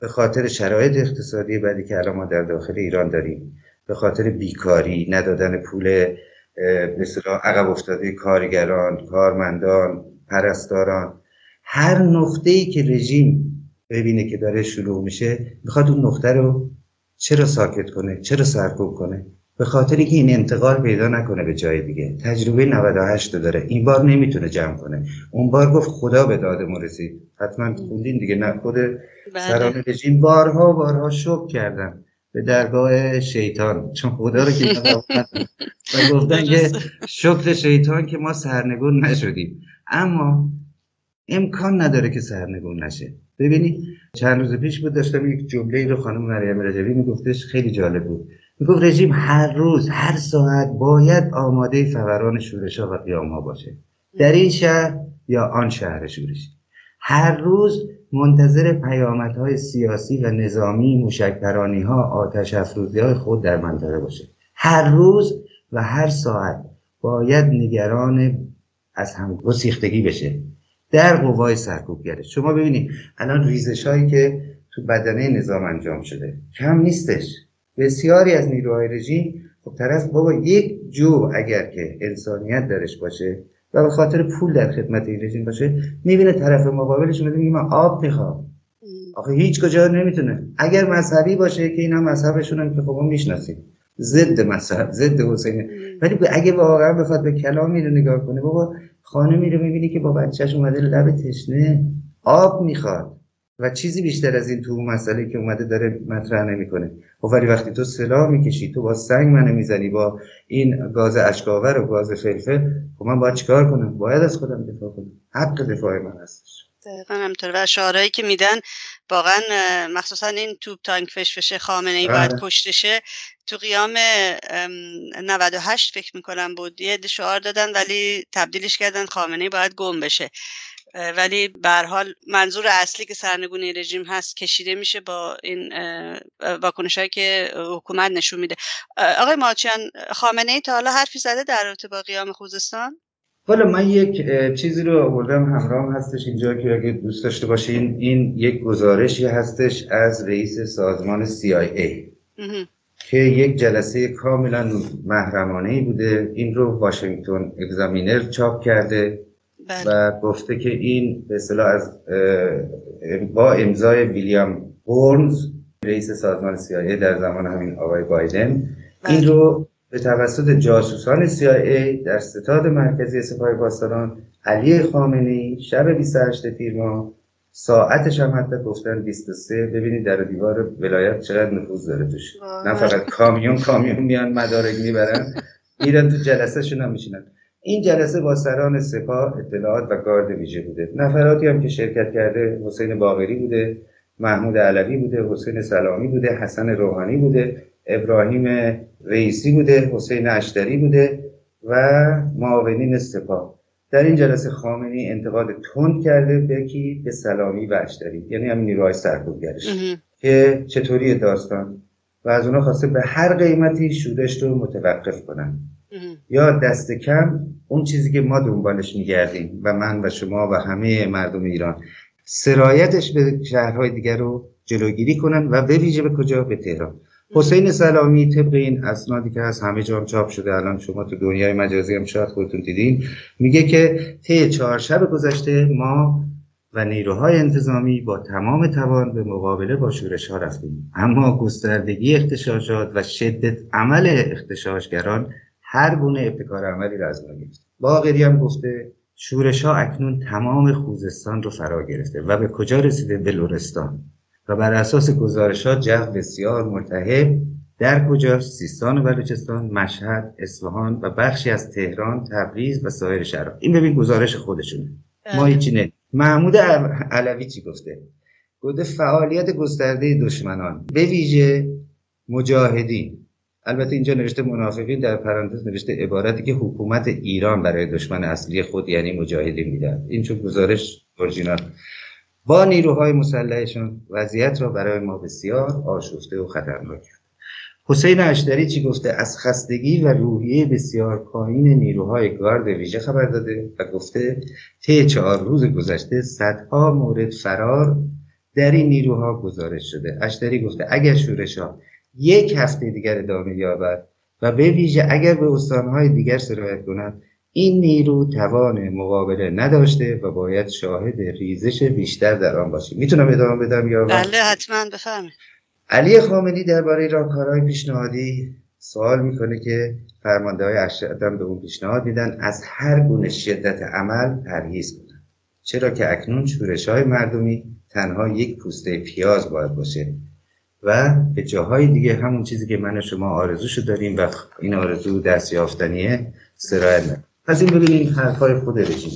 به خاطر شرایط اقتصادی بعدی که الان ما در داخل ایران داریم به خاطر بیکاری ندادن پول مثلا عقب افتاده کارگران کارمندان پرستاران هر نقطه ای که رژیم ببینه که داره شروع میشه می‌خواد اون نقطه رو چرا ساکت کنه چرا سرکوب کنه؟ به خاطر که این انتقال پیدا نکنه به جای دیگه. تجربه 98 داره. این بار نمی‌تونه جمع کنه. اون بار گفت خدا به داد ما رسید. حتما خوندین دیگه. نه خود بله. سران رژیم بارها بارها شک کردن. به درگاه شیطان. چون خدا رو که <laughs> و گفتن که شکر شیطان که ما سرنگون نشدیم. اما امکان نداره که سرنگون نشه. ببینی چند روز پیش بود داشتم یک جمله رو خانم مریم رجبی میگفتش. خیلی جالب بود. می‌گفت رژیم هر روز هر ساعت باید آماده فوران شورش ها و قیام ها باشه. در این شهر یا آن شهر شورش. هر روز منتظر پیامت های سیاسی و نظامی موشکپرانی ها آتش افروزی های خود در منطقه باشه. هر روز و هر ساعت باید نگران از هم گسیختگی بشه. در قوای سرکوبگره. شما ببینید الان ریزش هایی که تو بدنه نظام انجام شده کم نیستش. بسیاری از نیروهای رژیم خب طرف بابا یک جو اگر که انسانیت درش باشه و به خاطر پول در خدمت این رژیم باشه می‌بینه طرف مقابلش میگه من آب می‌خوام. آخه هیچ کجا نمی‌تونه. اگر مذهبی باشه که اینا مذهبشون هم که خب می‌شناسیم. ضد مذهب ضد حسینه ولی اگه واقعا بخواد به کلامی رو نگاه کنه بابا خانمی رو می‌بینی که با بچهش اومده لب تشنه آب می‌خواد. و چیزی بیشتر از این تو مسئله که اومده داره مطرح نمی‌کنه. خب ولی وقتی تو سلاح می‌کشی تو با سنگ منو می‌زنی با این گاز اشکاور و گاز فلفل خب من باید چیکار کنم؟ باید از خودم دفاع کنم. حق دفاع من هستش. دقیقا همطور و شعارهایی که میدن واقعا مخصوصا این توپ تانک فشفش خامنه ای باید بله. کشتشه تو قیام 98 فکر می‌کنم بود. یه شعار دادن ولی تبدیلش کردن خامنه ای باید گم بشه. ولی به حال منظور اصلی که سرنگونی رژیم هست کشیده میشه با این واکنش هایی که حکومت نشون میده. آقای ماچیان خامنه ای تا حالا حرفی زده در رابطه با قیام خوزستان؟ حالا من یک چیزی رو آوردم همراه هستش اینجا که اگه دوست داشته باشین این یک گزارشی هستش از رئیس سازمان CIA که یک جلسه کاملا محرمانه بوده. این رو واشنگتن اگزامینر چاپ کرده. بله. و گفته که این به اصطلاح از با امضای ویلیام بورنز رئیس سازمان CIA در زمان همین آقای بایدن بله. این رو به توسط جاسوسان CIA در ستاد مرکزی سپاه پاسداران علی خامنه‌ای شب 28 تیر ماه ساعتش هم حتی گفتن 23 ببینید در دیوار ولایت چقدر نفوذ داره توش نه فقط کامیون کامیون میان مدارک می‌برن میرن تو جلسه شون هم میشینن این جلسه با سران سپاه اطلاعات و گارد ویژه بوده. نفراتی هم که شرکت کرده حسین باغری بوده محمود علوی بوده حسین سلامی بوده حسن روحانی بوده ابراهیم رئیسی بوده حسین اشتری بوده و معاونین سپاه. در این جلسه خامنی انتقاد تند کرده به کی؟ به سلامی و اشتری یعنی هم نیروهای سرکوبگرش. که چطوری داستان؟ و از اونا خواسته به هر قیمتی شورش رو متوقف کنن. یا دست کم اون چیزی که ما دنبالش میگردیم و من و شما و همه مردم ایران سرایتش به شهرهای دیگر رو جلوگیری کنن و به ویژه به کجا؟ به تهران. حسین سلامی طبق این اسنادی که هست همه جا چاپ شده. الان شما تو دنیای مجازی هم شاید خودتون دیدین. میگه که طی چهار شب گذشته ما و نیروهای انتظامی با تمام توان به مقابله با شورش ها رفتیم. اما گستردگی اختشاشات و شدت عمل اختشاشگران هر گونه ابتکار عملی را از ما گرفت. باقری هم گفته شورش ها اکنون تمام خوزستان رو فرا گرفته و به کجا رسیده؟ به لورستان و بر اساس گزارشات جو بسیار مرتهب در کجا سیستان و بلوچستان مشهد اصفهان و بخشی از تهران تبریز و سایر شهرها. این ببین گزارش خودشونه. ما بله. هیچی نه محمود علوی چی گفته؟ گفته فعالیت گسترده دشمنان به ویژه مجاهدین. البته اینجا نوشته منافقین در پرانتز نوشته عبارتی که حکومت ایران برای دشمن اصلی خود یعنی مجاهدین میدن. این چون گزارش اورجینال. با نیروهای مسلحشان وضعیت را برای ما بسیار آشفته و خطرناک حسین اشتری چی گفته؟ از خستگی و روحیه بسیار پایین نیروهای گارد ویژه خبر داده و گفته طی چهار روز گذشته صدها مورد فرار در این نیروها گزارش شده. اشتری گفته اگر شورش یک هفته دیگر ادامه یابد و به ویژه اگر به استانهای دیگر سرایت کند این نیرو توان مقابله نداشته و باید شاهد ریزش بیشتر در آن باشیم. می‌تونم ادامه بدم یا بله حتما بفهمید علی خامنی درباره راهکارهای پیشنهادی سوال می‌کنه که فرمانده های اشرادم به اون پیشنهاد میدن. از هر گونه شدت عمل پرهیز کنند. چرا که اکنون شورش های مردمی تنها یک پوسته پیاز باید باشه. و به جاهای دیگه همون چیزی که من و شما آرزوشو داریم و این آرزو دست یافتنیه سرایت پس این ببینید حرفای خود رژیم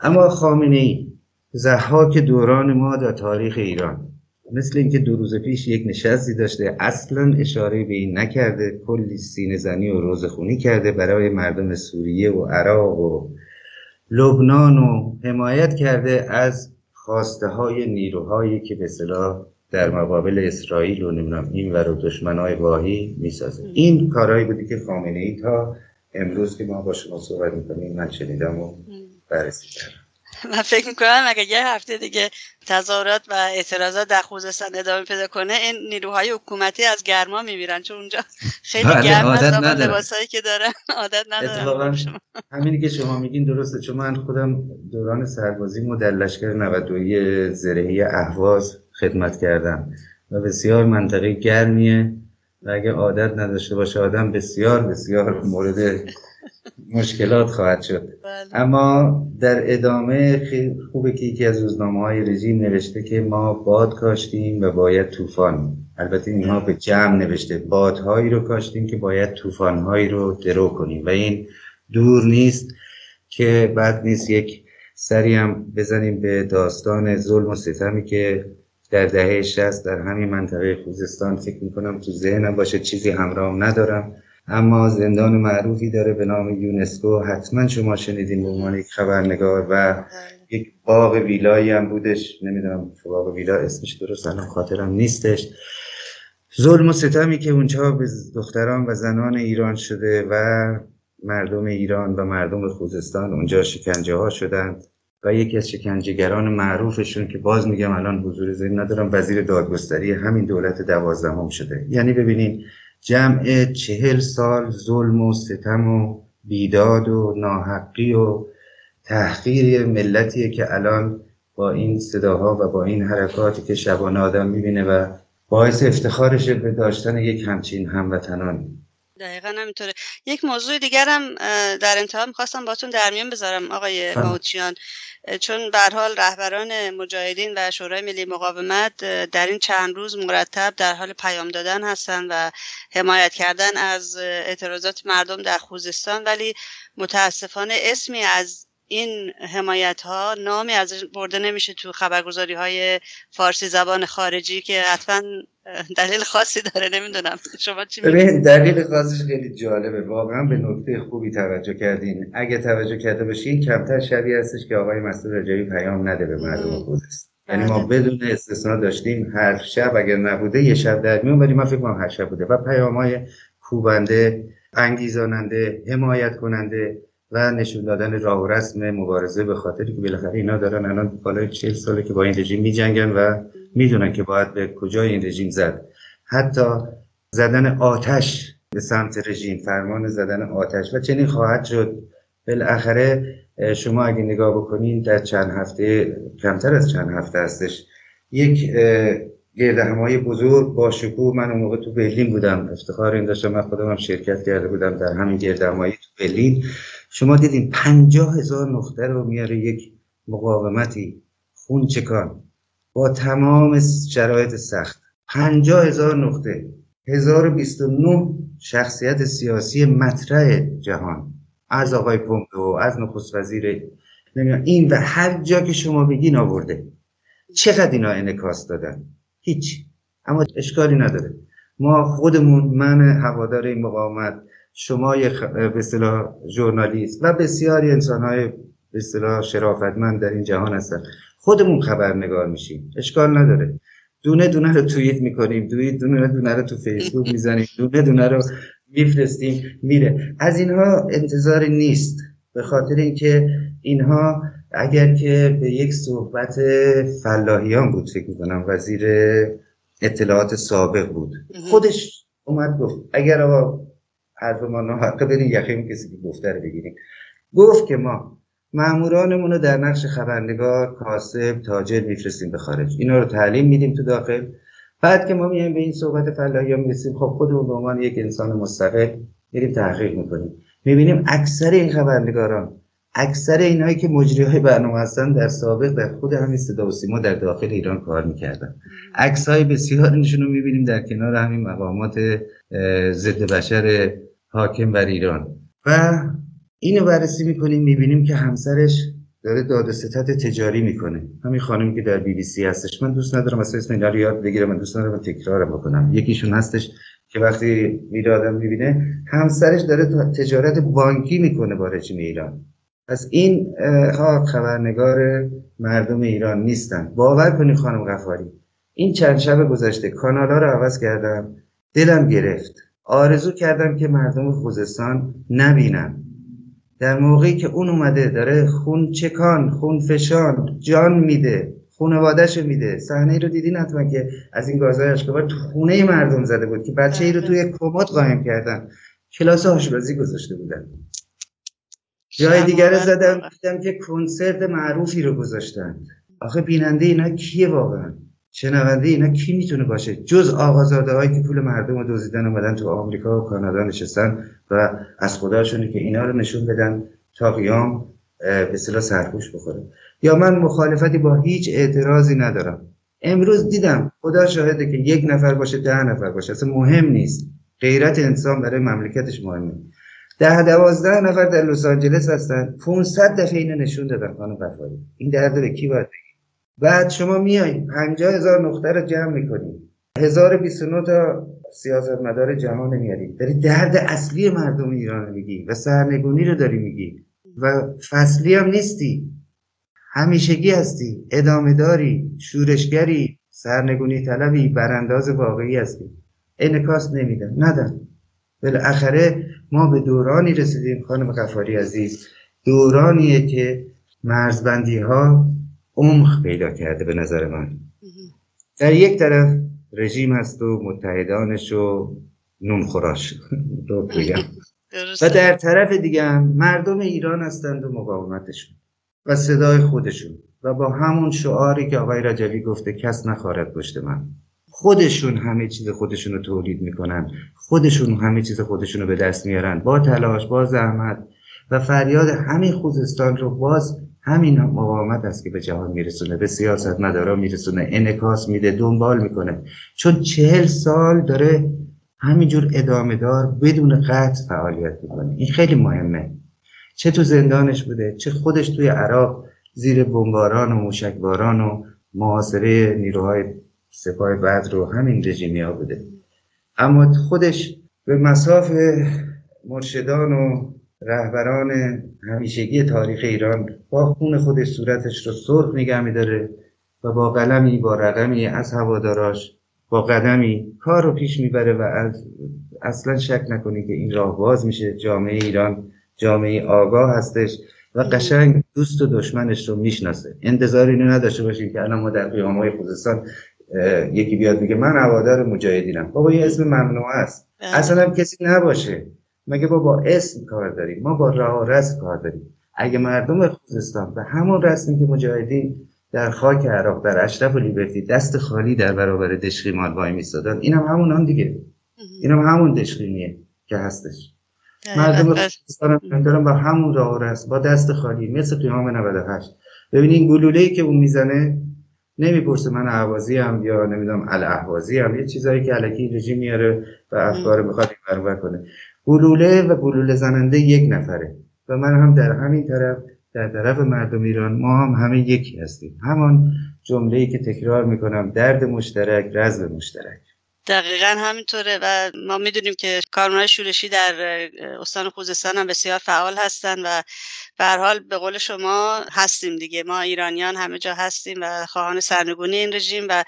اما خامنه ای زحاک دوران ما در تاریخ ایران. مثل اینکه دو روز پیش یک نشستی داشته اصلا اشاره به این نکرده کلی سینه زنی و روزخونی کرده برای مردم سوریه و عراق و لبنان و حمایت کرده از خواسته های نیروهایی که به صلاح در مقابل اسرائیل و نمی‌دونم این و دشمنای واهی می‌سازه. این کارهایی بودی که خامنه ای تا امروز که ما با شما صحبت می‌کنیم من شنیدم و بررسی کردم. من فکر می‌کنم اگه یه هفته دیگه تظاهرات و اعتراضات در خوزستان ادامه پیدا کنه این نیروهای حکومتی از گرما میبیرن چون اونجا خیلی بله، گرم است لباسایی که دارن <laughs> عادت ندارن. همینی که شما میگین درسته چون من خودم دوران سربازی مدلشکر 92 زرهی اهواز خدمت کردم. و بسیار منطقه گرمیه و اگه عادت نداشته باشه آدم بسیار بسیار مورد مشکلات خواهد شد. بله. اما در ادامه خیلی خوبه که یکی از روزنامه های رژیم نوشته که ما باد کاشتیم و باید طوفان. البته اینها به جمع نوشته. بادهایی رو کاشتیم که باید طوفانهایی رو درو کنیم. و این دور نیست که بعد نیست یک سری هم بزنیم به داستان ظلم و ستمی که در دهه 60 در همین منطقه خوزستان فکر می‌کنم تو ذهنم باشه چیزی همراهم ندارم. اما زندان معروفی داره به نام یونسکو. حتما شما شنیدین به عنوان یک خبرنگار و بله. یک باغ ویلایی هم بودش. نمی‌دونم باغ ویلا اسمش درست الان خاطرم نیستش. ظلم و ستمی که اونجا به دختران و زنان ایران شده و مردم ایران و مردم خوزستان اونجا شکنجه ها شدند. و یکی از شکنجهگران معروفشون که باز میگم الان حضور ذهن ندارم وزیر دادگستری همین دولت دوازدهم شده. یعنی ببینین جمع چهل سال ظلم و ستم و بیداد و ناحقی و تحقیر ملتیه که الان با این صداها و با این حرکاتی که شبانه آدم می‌بینه و باعث افتخارشه به داشتن یک همچین هموطنانی. دقیقا همینطوره. یک موضوع دیگرم در انتها می‌خواستم باتون در میان بذارم آقای موچیان چون به حال رهبران مجاهدین و شورای ملی مقاومت در این چند روز مرتب در حال پیام دادن هستند و حمایت کردن از اعتراضات مردم در خوزستان. ولی متاسفانه اسمی از این حمایت ها نامی از برده نمیشه تو خبرگزاری های فارسی زبان خارجی که حتما دلیل خاصی داره نمی‌دونم. شما چی دلیل خاصش خیلی جالبه. واقعا به نکته خوبی توجه کردین. اگه توجه کرده باشین کمتر شبیه هستش که آقای مسئول رجایی پیام نده به مردم خوزستان یعنی ما بله. بدون استثنا داشتیم هر شب اگر نبوده یه شب در میون ولی من فکر کنم هر شب بوده. و پیام های کوبنده انگیزاننده حمایت کننده و نشون دادن راه و رسم مبارزه به خاطری که بالاخره اینا دارن الان بالای 40 ساله که با این رژیم میجنگن و می‌دونن که باید به کجای این رژیم زد. حتی زدن آتش به سمت رژیم فرمان زدن آتش و چنین خواهد شد. بالاخره شما اگه نگاه بکنین در چند هفته کمتر از چند هفته هستش یک گرد همای بزرگ با شکوه. من اون موقع تو برلین بودم افتخار این داشتم. من خودم هم شرکت کرده بودم در همین گرد همایی تو برلین. شما دیدین پنجاه هزار نقطه رو میاره یک مقاومتی. خون چکان؟ با تمام شرایط سخت. پنجاه هزار نقطه. هزار و بیست و نه شخصیت سیاسی مطرح جهان. از آقای پومپئو از نخست وزیر این و هر جا که شما بگین آورده. چقدر اینا انکاس دادن؟ هیچ. اما اشکالی نداره. ما خودمون من هوادار این مقاومت شما به اصطلاح ژورنالیست و بسیاری انسانهای به اصطلاح شرافتمند در این جهان هستن. خودمون خبرنگار میشیم. اشکال نداره. دونه دونه رو توییت می‌کنیم. دونه دونه دونه رو تو فیسبوک می‌زنیم. دونه دونه رو میفرستیم. میره. از اینها انتظاری نیست. به خاطر اینکه اینها اگر که به یک صحبت فلاحیان بود فکر می‌کنم. وزیر اطلاعات سابق بود. خودش اومد گفت اگر آقا حرف ما ناحقه برین یخیم کسی که گفته رو بگیریم. گفت که ما مامورانمون رو در نقش خبرنگار کاسب تاجر میفرستیم به خارج. اینا رو تعلیم میدیم تو داخل. بعد که ما میایم به این صحبت فلاحیان می‌رسیم خب خودمون به عنوان یک انسان مستقل میریم تحقیق می‌کنیم. می‌بینیم اکثر این خبرنگاران اکثر اینایی که مجری های برنامه هستن در سابق در خود همین صدا و سیما در داخل ایران کار می‌کردن. عکس های بسیار نشون رو می‌بینیم در کنار همین مقامات ضد بشر حاکم بر ایران. و اینو بررسی می‌کنیم می‌بینیم که همسرش داره داد ستت تجاری می‌کنه. همین خانمی که در بی بی سی هستش. من دوست ندارم اصلا اسم اینا رو یاد بگیرم من دوست ندارم تکرار بکنم. یکیشون هستش که وقتی میره می‌بینه همسرش داره تجارت بانکی می‌کنه با رژیم ایران. پس این ها خبرنگار مردم ایران نیستن. باور کنید خانم غفاری. این چند شب گذشته کانال ها رو عوض کردم. دلم گرفت. آرزو کردم که مردم خوزستان نبینن در موقعی که اون اومده داره خون چکان خون فشان جان میده خونوادهش میده. صحنه رو دیدین حتما که از این گازهای اشکبار تو خونه مردم زده بود که بچه ای رو توی کمد قایم کردن. کلاس آشپزی گذاشته بودن. جای دیگر زدم دیدم که کنسرت معروفی رو گذاشتن. آخه بیننده اینا کیه واقعا؟ شنونده اینا کی می‌تونه باشه؟ جز آقازاده هایی که پول مردم رو دزدیدن اومدن تو آمریکا و کانادا نشستن و از خداشونه که اینا رو نشون بدن تا قیام به صلاح سرپوش بخوره. یا من مخالفتی با هیچ اعتراضی ندارم. امروز دیدم خدا شاهده که یک نفر باشه ده نفر باشه. اصلا مهم نیست. غیرت انسان برای مملکتش مهمه ده دوازده نفر در لس آنجلس هستن. 500 دفعه اینو نشون دادن خانم قفاری این درد به کی باید بعد شما میایین 50 هزار نقطه رو جمع می‌کنید 1029 تا سیاست مدار جهان میارید داری درد اصلی مردم ایران میگی و سرنگونی رو داری میگی و فصلی هم نیستی. همیشگی هستی ادامه داری شورشگری سرنگونی طلبی برانداز واقعی هستی. انکاس نمیدن ندن. بالاخره ما به دورانی رسیدیم خانم غفاری عزیز. دورانیه که مرزبندی ها عمق پیدا کرده به نظر من. در یک طرف رژیم هست و متحدانش و نونخوراش <laughs> رو بگم. و در طرف دیگه هم مردم ایران هستند و مقاومتشون و صدای خودشون و با همون شعاری که آقای رجبی گفته کس نخواهد پشت من. خودشون همه چیز خودشون رو تولید می‌کنن. خودشون همه چیز خودشون رو به دست میارن. با تلاش با زحمت و فریاد همین خوزستان رو باز همین مقاومت است که به جهان میرسونه. به سیاست مدارا میرسونه. انکاس میده دنبال می‌کنه. چون چهل سال داره همینجور ادامه دار بدون قطع فعالیت می‌کنه. این خیلی مهمه. چه تو زندانش بوده چه خودش توی عراق زیر بمباران و موشکباران و محاصره نیروهای سپاه بعد رو همین رژیمی ها بوده. اما خودش به مساف مرشدان و رهبران همیشگی تاریخ ایران با خون خودش صورتش رو سرخ نگه میداره و با قلمی با رقمی از هواداراش با قدمی کار رو پیش می‌بره و از اصلا شک نکنید که این راه باز میشه. جامعه ایران جامعه آگاه هستش و قشنگ دوست و دشمنش رو می‌شناسه. انتظار اینو نداشته باشید که الان ما در قیام های خوزستان یکی بیاد بگه من هوادار مجاهدینم. بابا یه اسم ممنوع است. بله. اصلا هم کسی نباشه. مگه با با اسم کار داریم؟ ما با راه رسم کار داریم. اگه مردم خوزستان به همون رسمی که مجاهدین در خاک عراق در اشرف و لیبرتی دست خالی در برابر دشقیمان وای میستادن اینم هم همون دیگه. اینم هم همون دشقیمیه که هستش. مردم خوزستان با همون راه رسم با دست خالی مثل قیام 98 ببینین گلوله که اون می‌زنه نمی‌پرسه من اهوازی هم یا نمی‌دونم الاهوازی هم یه چیزایی که علکی رژیم میاره و افکار می‌خواد این کنه. گلوله و گلوله زننده یک نفره. و من هم در همین طرف در طرف مردم ایران ما هم همه یکی هستیم. همان جمله‌ای که تکرار می‌کنم درد مشترک رزم مشترک. دقیقا همینطوره و ما می‌دونیم که کارمانای شورشی در استان خوزستان هم بسیار فعال هستن و به حال به قول شما هستیم دیگه. ما ایرانیان همه جا هستیم و خواهان سرنگونی این رژیم و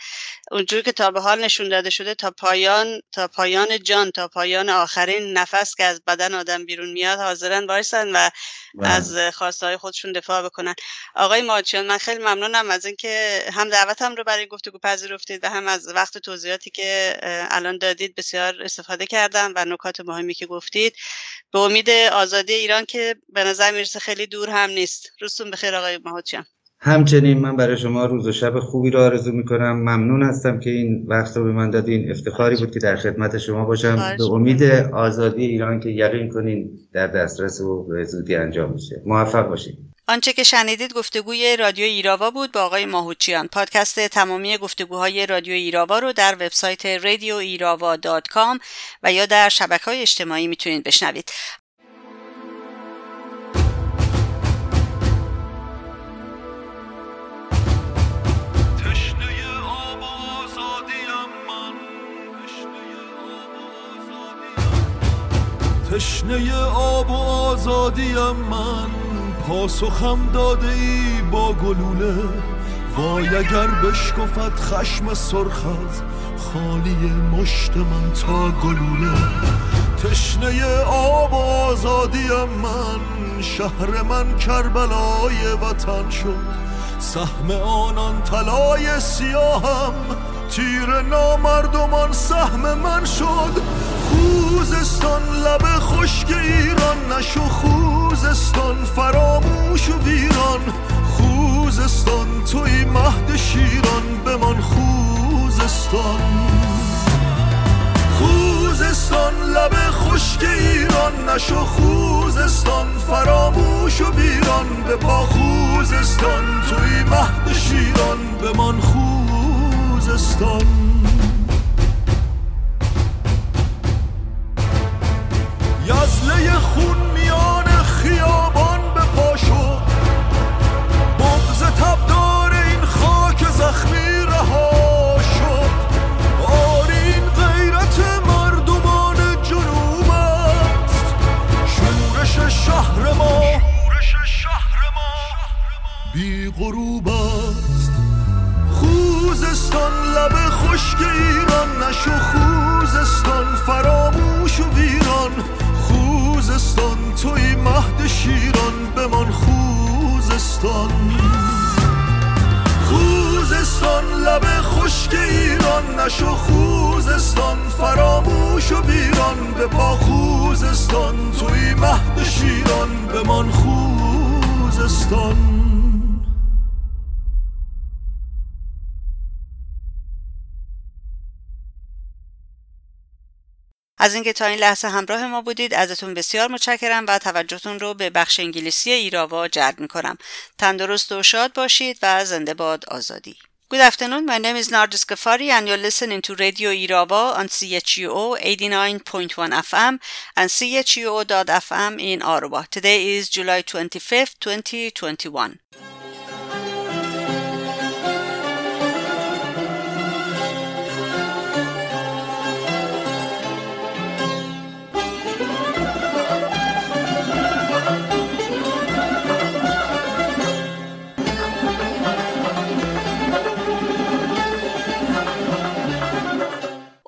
اونجور که تا به حال نشون داده شده تا پایان تا پایان جان تا پایان آخرین نفس که از بدن آدم بیرون میاد حاضرن وایسن و بله. از خواسته های خودشون دفاع بکنن. آقای ماچیان من خیلی ممنونم از اینکه هم دعوتم رو برای گفتگو پذیرفتید و هم از وقت توضیحاتی که الان دادید بسیار استفاده کردم و نکات مهمی که گفتید. به امید آزادی ایران که به نظر می‌رسه خیلی دور هم نیست. روزتون بخیر آقای ماهوچیان همچنین من برای شما روز و شب خوبی رو آرزو می‌کنم. ممنون هستم که این وقت رو به من دادین. افتخاری بود که در خدمت شما باشم. به امید آزادی ایران که یقین کنین در دسترس و به زودی انجام میشه. موفق باشید آنچه که شنیدید گفتگوی رادیو ایراوا بود با آقای ماهوچیان پادکست تمامی گفتگوهای رادیو ایراوا رو در وبسایت ایراوا و یا در شبکه های اجتماعی می‌تونید بشنوید. تشنه آب و آزادیم من پاسخم داده ای با گلوله. وای اگر بشکفت خشم سرخ از خالی مشت من تا گلوله. تشنه آب و آزادیم من شهر من کربلای وطن شد. سهم آنان طلای سیاهم تیر نامردمان سهم من شد. خوزستان لب خشک ایران نشو خوزستان فراموش و ویران. خوزستان توی مهد شیران بمان خوزستان. خوزستان لب خشک ایران نشو خوزستان فراموش و ویران. به پا خوزستان توی مهد شیران بمان خوزستان. یزله خون میان خیابان به پا شد. بغز تبدار این خاک زخمی رها شد. آری این غیرت مردمان جنوب است. شورش شهر ما بی غروب است. خوزستان لب خشک ایران نشو خوزستان فراموش و ویران. خوزستان توی مهد شیران بمان خوزستان. خوزستان لب خشک ایران نشو خوزستان فراموش و بیران به پا خوزستان توی مهد شیران بمان خوزستان. از اینکه تا این لحظه همراه ما بودید ازتون بسیار متشکرم و توجهتون رو به بخش انگلیسی ایراوا جلب می‌کنم تندرست و شاد باشید و زنده باد آزادی Good afternoon. My name is Nardis Ghaffari and you're listening to Radio Irava on CHUO 89.1 FM and CHUO.FM in Ottawa. Today is July 25th, 2021.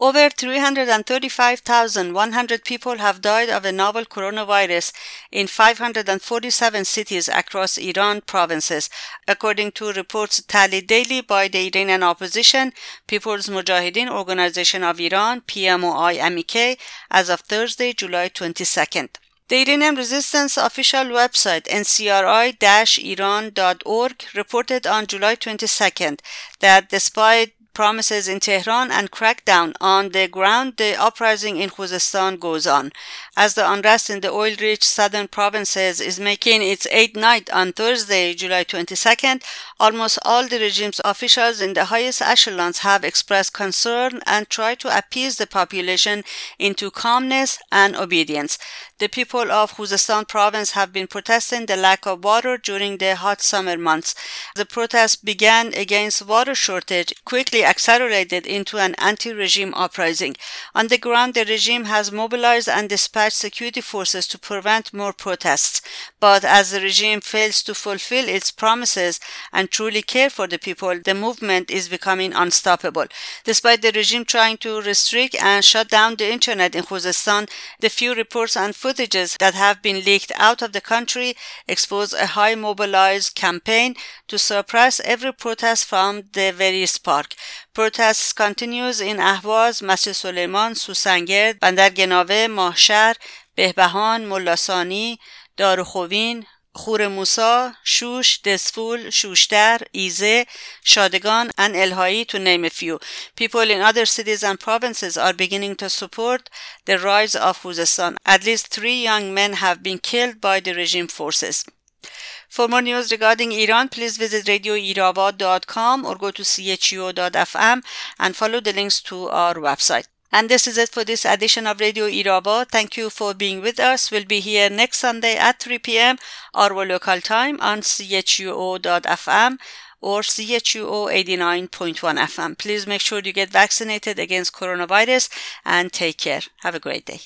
Over 335,100 people have died of the novel coronavirus in 547 cities across Iran provinces, according to reports tallied daily by the Iranian opposition, People's Mujahideen Organization of Iran, PMOI-MEK, as of Thursday, July 22nd. The Iranian resistance official website ncri-iran.org reported on July 22nd that despite promises in Tehran and crackdown on the ground, the uprising in Khuzestan goes on. As the unrest in the oil rich southern provinces is making its eighth night on Thursday, July 22nd, almost all the regime's officials in the highest echelons have expressed concern and tried to appease the population into calmness and obedience. The people of Khuzestan province have been protesting the lack of water during the hot summer months. The protests began against water shortage, quickly accelerated into an anti-regime uprising. On the ground, the regime has mobilized and dispatched security forces to prevent more protests. But as the regime fails to fulfill its promises and truly care for the people, the movement is becoming unstoppable. Despite the regime trying to restrict and shut down the internet in Khuzestan, the few reports and footage footages that have been leaked out of the country expose a high mobilized campaign to suppress every protest from the various park. Protests continues in Ahvaz, Masjid Suleiman, Susangerd, Bandar Genave, Mahshar, Behbahan, Mullasani, Darukhowin, خور موسا، شوش، دسفول، شوشتر، ایزه، شادگان and الهایی to name a few. People in other cities and provinces are beginning to support the rise of Khuzestan. At least three young men have been killed by the regime forces. For more news regarding Iran, please visit radioirava.com or go to chu.fm and follow the links to our website. And this is it for this edition of Radio Irava. Thank you for being with us. We'll be here next Sunday at 3 p.m. our local time on chuo.fm or CHUO 89.1 FM. Please make sure you get vaccinated against coronavirus and take care. Have a great day.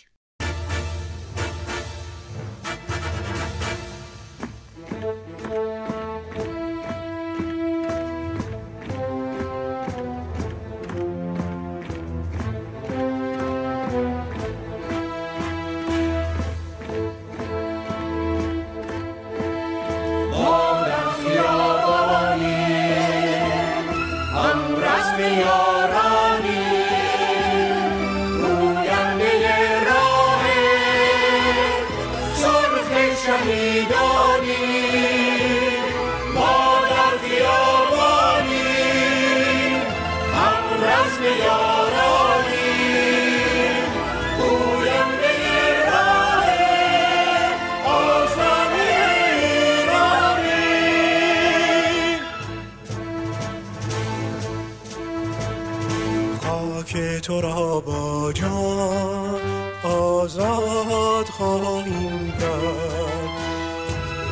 را با جان آزاد خواهیم کرد.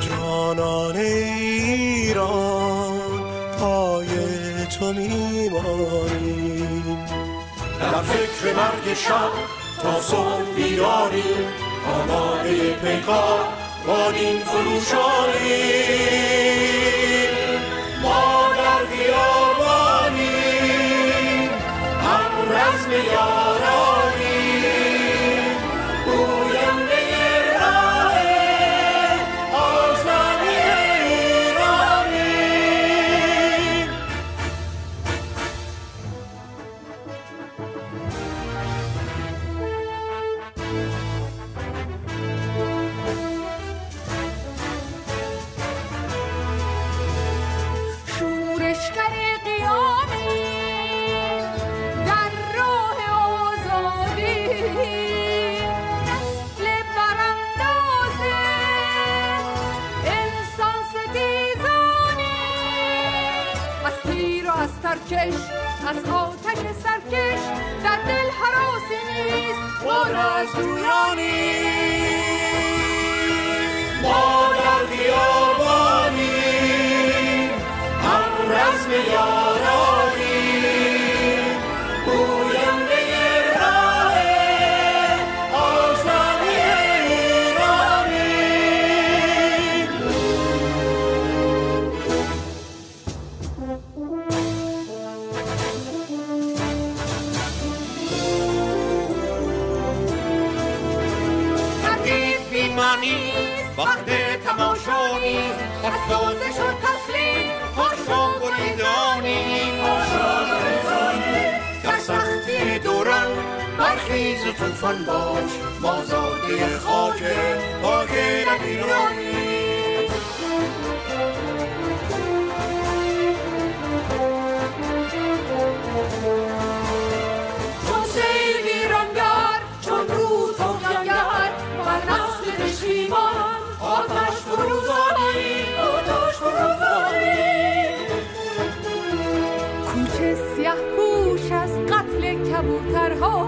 جانان ایران پای تو میمانیم در فکر مرگ شب تا صبح بیداریم. آماده پیکار با دین فروشانیم. رزم یارانیم نیست ما از و تسلیم پاشا گریزانی. پاشا در سختی دوران برخیز و توفان باش ما زاده خاک پاک ایرانی چون سیل ویرانگر چون رو تغیانگر بر نسل نشیمان آتش فروزانی آتش فروزانی. کوچه سیاه پوش از قتل کبوترها